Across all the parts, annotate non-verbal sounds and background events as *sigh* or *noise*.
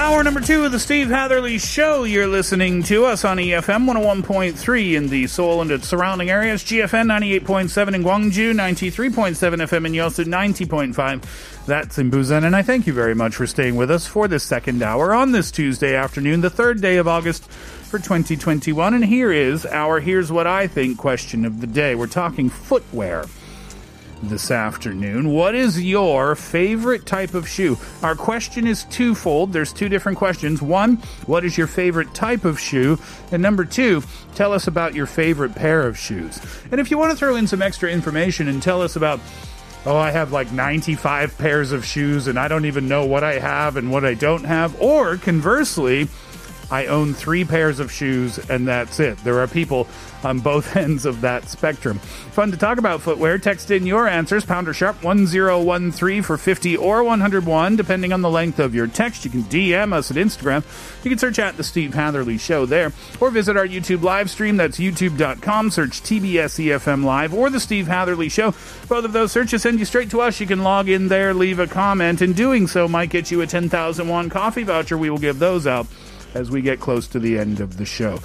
Hour number two of the Steve Hatherley Show. You're listening to us on EFM 101.3 in the Seoul and its surrounding areas, GFN 98.7 in Gwangju, 93.7 FM in Yosu, 90.5. That's in Busan. And I thank you very much for staying with us for this second hour on this Tuesday afternoon, the third day of August for 2021. And here is our Here's What I Think question of the day. We're talking footwear this afternoon. What is your favorite type of shoe? Our question is twofold. There's two different questions. One, what is your favorite type of shoe? And number two, tell us about your favorite pair of shoes. And if you want to throw in some extra information and tell us about Oh, I have like 95 pairs of shoes and I don't even know what I have and what I don't have. Or conversely, I own three pairs of shoes and that's it. There are people on both *laughs* ends of that spectrum. Fun to talk about footwear. Text in your answers, pounder sharp 1013 for 50 or 101, depending on the length of your text. You can DM us at Instagram. You can search at The Steve Hatherley Show there, or visit our YouTube live stream. That's youtube.com. Search TBS EFM Live or The Steve Hatherley Show. Both of those searches send you straight to us. You can log in there, leave a comment, and doing so might get you a 10,000 won coffee voucher. We will give those out as we get close to the end of the show.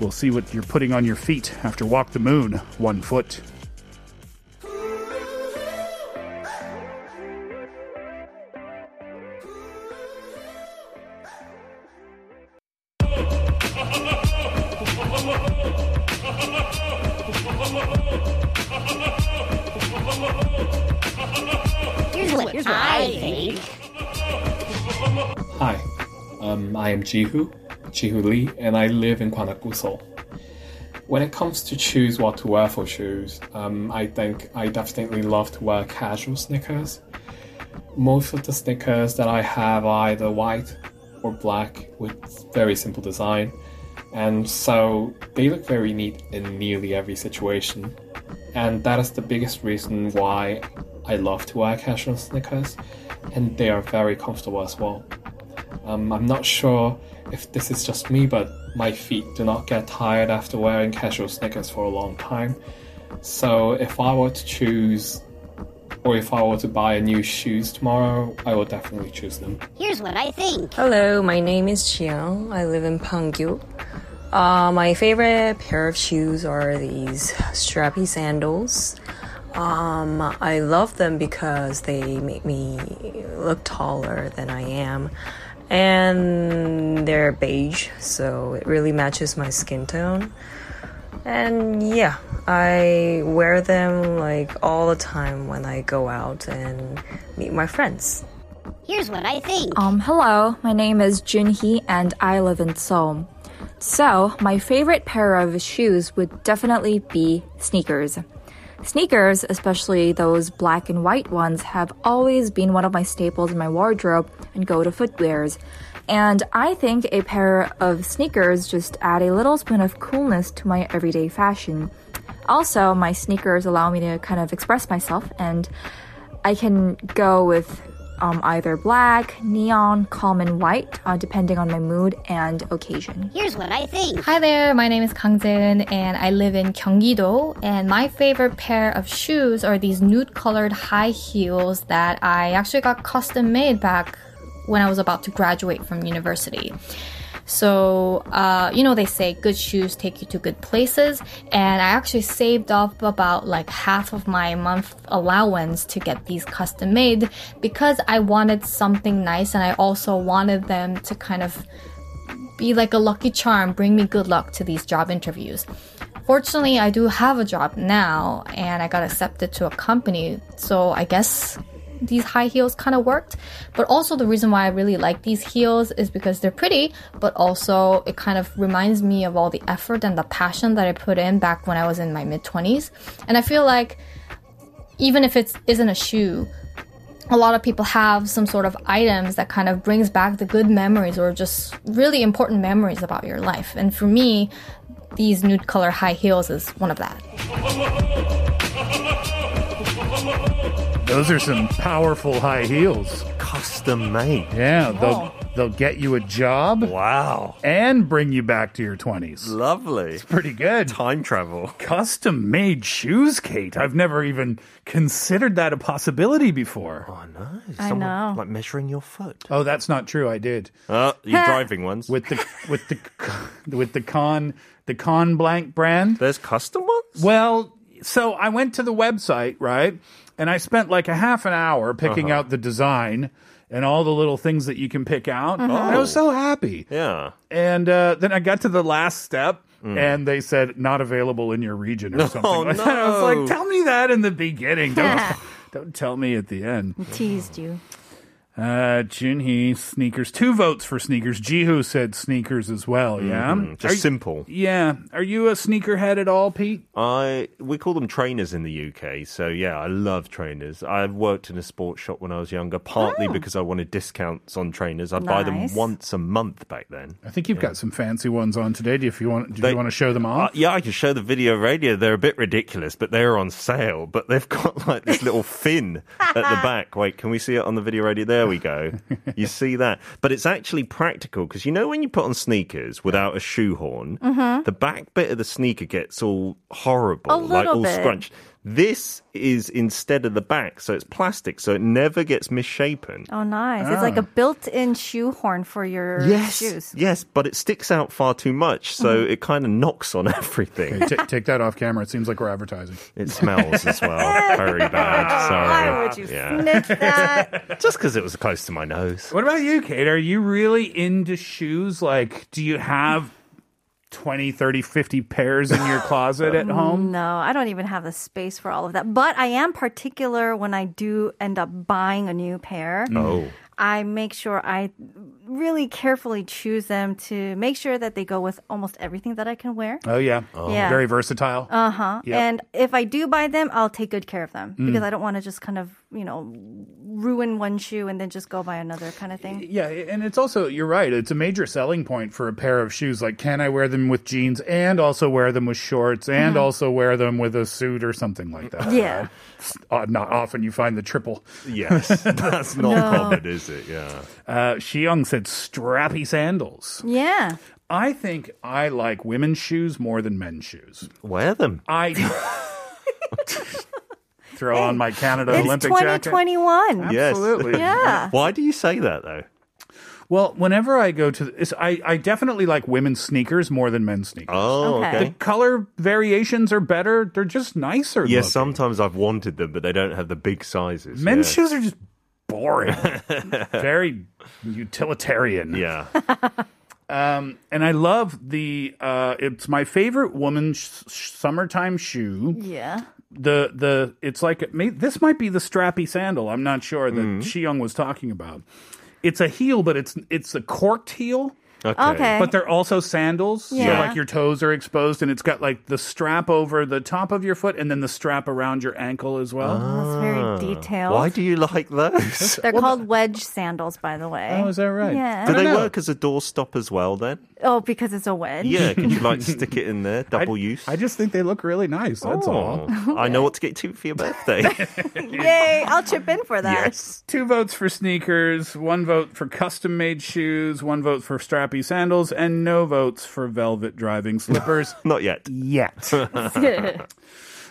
We'll see what you're putting on your feet after Walk the Moon, one foot. Um, I am Jihu, Jihu Lee, and I live in Kwanaku, When it comes to choose what to wear for shoes, um, I think I definitely love to wear casual sneakers. Most of the sneakers that I have are either white or black with very simple design, and so they look very neat in nearly every situation. And that is the biggest reason why I love to wear casual sneakers, and they are very comfortable as well. Um, I'm not sure if this is just me, but my feet do not get tired after wearing casual sneakers for a long time. So if I were to choose, or if I were to buy a new shoes tomorrow, I would definitely choose them. Here's what I think. Hello, my name is Chiang. I live in Pangyo. Uh, my favorite pair of shoes are these strappy sandals. Um, I love them because they make me look taller than I am. And they're beige, so it really matches my skin tone. And yeah, I wear them like all the time when I go out and meet my friends. Here's what I think. Um, hello, my name is Junhee and I live in Seoul. So, my favorite pair of shoes would definitely be sneakers. Sneakers, especially those black and white ones, have always been one of my staples in my wardrobe and go to footwears. And I think a pair of sneakers just add a little spoon of coolness to my everyday fashion. Also, my sneakers allow me to kind of express myself, and I can go with um, either black, neon, calm, and white, uh, depending on my mood and occasion. Here's what I think. Hi there, my name is Kang Jin and I live in Gyeonggi-do. And my favorite pair of shoes are these nude colored high heels that I actually got custom made back when I was about to graduate from university. So, uh, you know, they say good shoes take you to good places. And I actually saved up about like half of my month allowance to get these custom made because I wanted something nice and I also wanted them to kind of be like a lucky charm, bring me good luck to these job interviews. Fortunately, I do have a job now and I got accepted to a company. So I guess these high heels kind of worked. But also the reason why I really like these heels is because they're pretty, but also it kind of reminds me of all the effort and the passion that I put in back when I was in my mid 20s. And I feel like even if it isn't a shoe, a lot of people have some sort of items that kind of brings back the good memories or just really important memories about your life. And for me, these nude color high heels is one of that. *laughs* Those are some powerful high heels. Custom made. Yeah, they'll oh. they'll get you a job. Wow. And bring you back to your 20s. Lovely. It's pretty good. Time travel. Custom made shoes, Kate. I've never even considered that a possibility before. Oh, nice. I know. Like measuring your foot. Oh, that's not true. I did. Oh, *laughs* you're driving ones. With the with the *laughs* with the con the con blank brand. There's custom ones? Well, so I went to the website, right? And I spent like a half an hour picking Uh-huh. out the design and all the little things that you can pick out. Mhm. I was so happy. Yeah. And uh, then I got to the last step. Mm. And they said not available in your region or *laughs* something Oh, like that. I was like, tell me that in the beginning. Don't, *laughs* don't tell me at the end. Teased you. Uh, Junhee, sneakers. Two votes for sneakers. Jihu said sneakers as well, yeah? Mhm, just Are you- simple. Yeah. Are you a sneakerhead at all, Pete? I we call them trainers in the UK. So yeah, I love trainers. I worked in a sports shop when I was younger, partly because I wanted discounts on trainers. I'd buy them once a month back then. I think you've got some fancy ones on today. Do you, if you want, do They- you want to show them Uh, off? yeah, I can show the video radio. They're a bit ridiculous, but they're on sale. But they've *laughs* got like this little fin at the *laughs* back. Wait, can we see it on the video radio? There we go. You *laughs* see that? But it's actually practical because you know when you put on sneakers without a shoehorn, Mhm. the back bit of the sneaker gets all horrible, like all bit. scrunched. This is instead of the back, so it's plastic, so it never gets misshapen. Oh, nice. It's like a Ah. built-in shoehorn for your Yes, shoes. yes, but it sticks out far too much, so it kind of knocks on *laughs* everything. Okay, ta- take that off camera. It seems like we're advertising. It smells as well. *laughs* Very bad. Sorry. Why would you Yeah. sniff that? *laughs* Just because it was close to my nose. What about you, Kate? Are you really into shoes? Like, do you have 20, 30, 50 pairs in your closet at home? No, I don't even have the space for all of that. But I am particular when I do end up buying a new pair. Oh. I make sure I really carefully choose them to make sure that they go with almost everything that I can wear. Oh, yeah. Yeah. Very versatile. Uh huh. Yep. And if I do buy them, I'll take good care of them Mm. because I don't want to just kind of, you know, ruin one shoe and then just go buy another kind of thing. Yeah, and it's also you're right. It's a major selling point for a pair of shoes. Like, can I wear them with jeans and also wear them with shorts and Mhm. also wear them with a suit or something like that? Yeah. Uh, not often you find the triple. Yes, *laughs* that's not No. common, is it? Yeah. Uh, Xiong said strappy sandals. Yeah. I think I like women's shoes more than men's shoes. Wear them. I *laughs* throw on my Canada It's Olympic jacket. 2021. Absolutely. Yeah. Why do you say that though? Well, whenever I go to, it's, I I definitely like women's sneakers more than men's sneakers. Oh, Okay. okay. The color variations are better. They're just nicer. Yeah, looking. sometimes I've wanted them, but they don't have the big sizes. men's yeah. shoes are just boring. *laughs* Very utilitarian. Yeah. Um, and I love the. Uh, it's my favorite woman's sh- summertime shoe. Yeah. The the it's like it may, this might be the strappy sandal. I'm not sure that Mm. Xiyoung was talking about. It's a heel, but it's it's a corked heel. Okay. Okay. But they're also sandals, so Yeah. like your toes are exposed, and it's got like the strap over the top of your foot, and then the strap around your ankle as well. Oh, that's very ah. detailed. Why do you like those? *laughs* They're called wedge sandals, by the way. Oh, is that right? Yeah. do they know. work as a doorstop as well then? Oh, because it's a wedge. Yeah, could you like *laughs* stick it in there, double use? I just think they look really nice. That's all. Oh, I know what to get you for your birthday. *laughs* Yay! I'll chip in for that. yes. Two votes for sneakers, one vote for custom made shoes, one vote for strappy sandals, and no votes for velvet driving slippers *laughs* Not yet. yet. *laughs*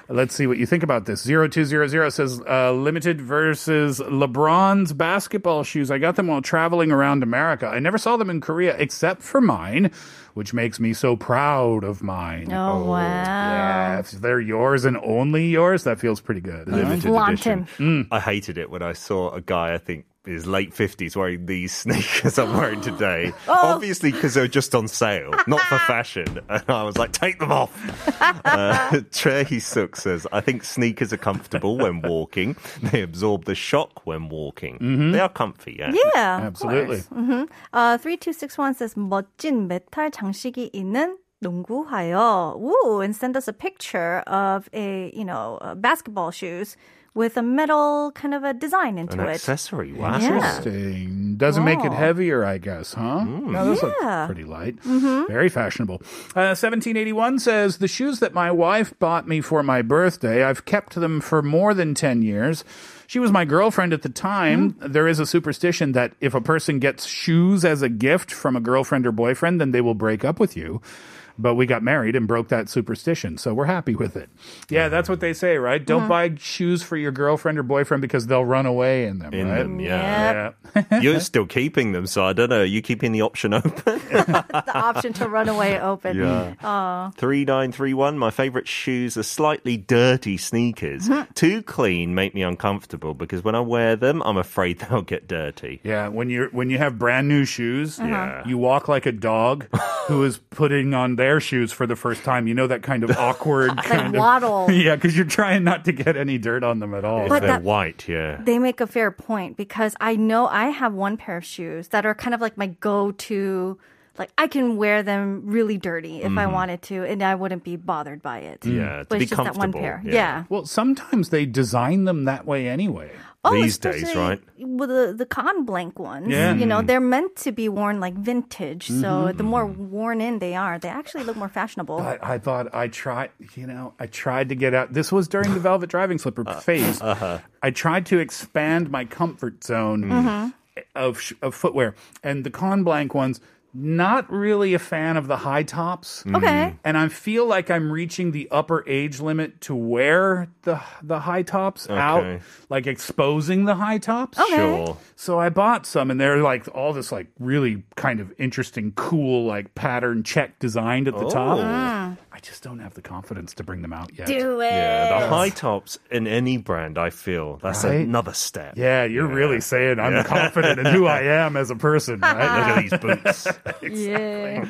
Let's see what you think about this. 0200 says uh, limited versus LeBron's basketball shoes. I got them while traveling around America. I never saw them in Korea except for mine, which makes me so proud of mine. Oh, wow. Yeah, if they're yours and only yours, that feels pretty good. Limited Flaunt edition. him. I hated it when I saw a guy, I think his late 50s wearing these *laughs* sneakers I'm wearing today. *laughs* Oh. Obviously, because they're just on sale, not for *laughs* fashion. And I was like, take them off. uh, Trey Sook says, I think sneakers are comfortable when walking. They absorb the shock when walking. Mhm. They are comfy, yeah. Yeah, hmm Uh, 3261 says 멋진 메탈 장 식이 있는 농구화요. Ooh, and send us a picture of a, you know, uh, basketball shoes with a metal kind of a design into An it. accessory. Wow. Interesting. Doesn't make it Oh. heavier, I guess, huh? No, those Yeah. look pretty light. Mhm. Very fashionable. Uh, 1781 says The shoes that my wife bought me for my birthday, I've kept them for more than 10 years. She was my girlfriend at the time. Mm-hmm. There is a superstition that if a person gets shoes as a gift from a girlfriend or boyfriend, then they will break up with you. But we got married and broke that superstition, so we're happy with it. Yeah, that's what they say, right? Don't buy shoes for your girlfriend or boyfriend because they'll run away in them, In right? them, yeah. You're still keeping them, so I don't know. Are you keeping the option open? *laughs* the option to run away open. Yeah. Oh. 3931, my favorite shoes are slightly dirty sneakers. Too clean make me uncomfortable because when I wear them, I'm afraid *laughs* they'll get dirty. Yeah, when you're when you have brand new shoes, Uh-huh. you walk like a dog *laughs* who is putting on their shoes for the first time. You know that kind of *laughs* awkward Like kind of waddle. *laughs* Yeah, because you're trying not to get any dirt on them at all. But they're that- white, yeah. They make a fair point because I know I have one pair of shoes that are kind of like my go-to. Like I can wear them really dirty if I Mhm. wanted to, and I wouldn't be bothered by it. Yeah, but it's just that one pair. Yeah. Well, sometimes they design them that way anyway. Oh, especially With the the cotton blank ones, Yeah. you know, Mm. they're meant to be worn like vintage. So Mhm. the more worn in they are, they actually look more fashionable. I, I thought I tried, you know, I tried to get out. This was during the velvet driving slipper phase. uh-huh. I tried to expand my comfort zone Mhm. of of footwear, and the con blank ones. Not really a fan of the high tops. Mm. Okay. And I feel like I'm reaching the upper age limit to wear the the high tops out, like exposing the high tops. Okay. Sure. So I bought some, and they're like all this like really kind of interesting, cool like pattern check designed at the top. Oh. Ah. I just don't have the confidence to bring them out yet. Do it. Yeah, the high tops in any brand, I feel that's Right? another step. Yeah, you're really saying I'm Yeah. confident in who I am as a person, right? *laughs* Look at these *laughs* boots. Yeah.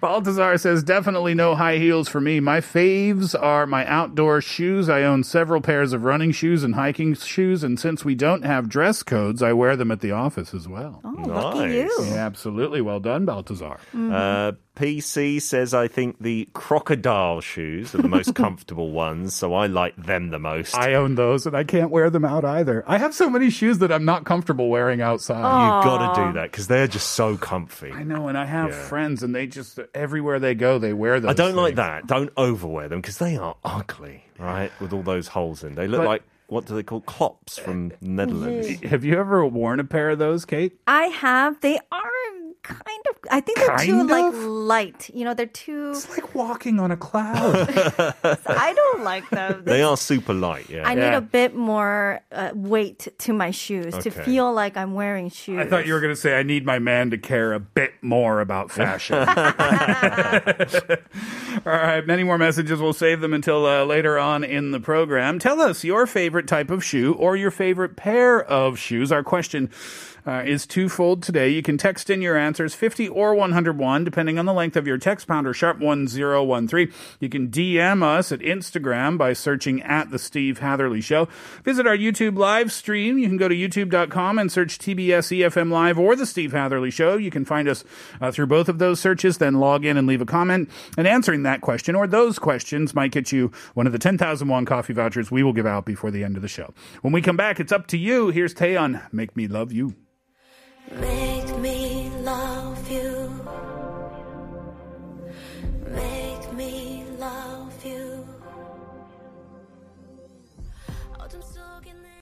Baltazar says, definitely no high heels for me. My faves are my outdoor shoes. I own several pairs of running shoes and hiking shoes, and since we don't have dress codes, I wear them at the office as well. Oh, lucky you. Yeah, absolutely. Well done, Baltazar. Uh, PC says, I think the crocodile shoes are the most *laughs* comfortable ones, so I like them the most. I own those and I can't wear them out either. I have so many shoes that I'm not comfortable wearing outside. you got to do that because they're just so comfy. I know, and I have Yeah. friends, and they just everywhere they go, they wear those. I don't like that. Don't overwear them because they are ugly, right? With all those holes in. They look But- like, what do they call clops from eh, Netherlands? Have you ever worn a pair of those, Kate? I have. They are kind of. I think they're too Kind like light. You know, they're too. It's like walking on a cloud. *laughs* I don't like them. They are super light, yeah. I need a bit more uh, weight to my shoes to feel like I'm wearing shoes. I thought you were going to say, I need my man to care a bit more about fashion. *laughs* *laughs* All right, many more messages. We'll save them until uh, later on in the program. Tell us your favorite type of shoe or your favorite pair of shoes. Our question uh, is twofold today. You can text in your answers 50 or 101, depending on the length of your text pounder sharp 1013. You can DM us at Instagram by searching at The Steve Hatherley Show. Visit our YouTube live stream. You can go to youtube.com and search TBS EFM Live or The Steve Hatherley Show. You can find us uh, through both of those searches, then log in and leave a comment. And answering that question or those questions might get you one of the 10,000 won coffee vouchers we will give out before the end of the show. When we come back, it's up to you. Here's Taeyeon, Make Me Love You. Make me love.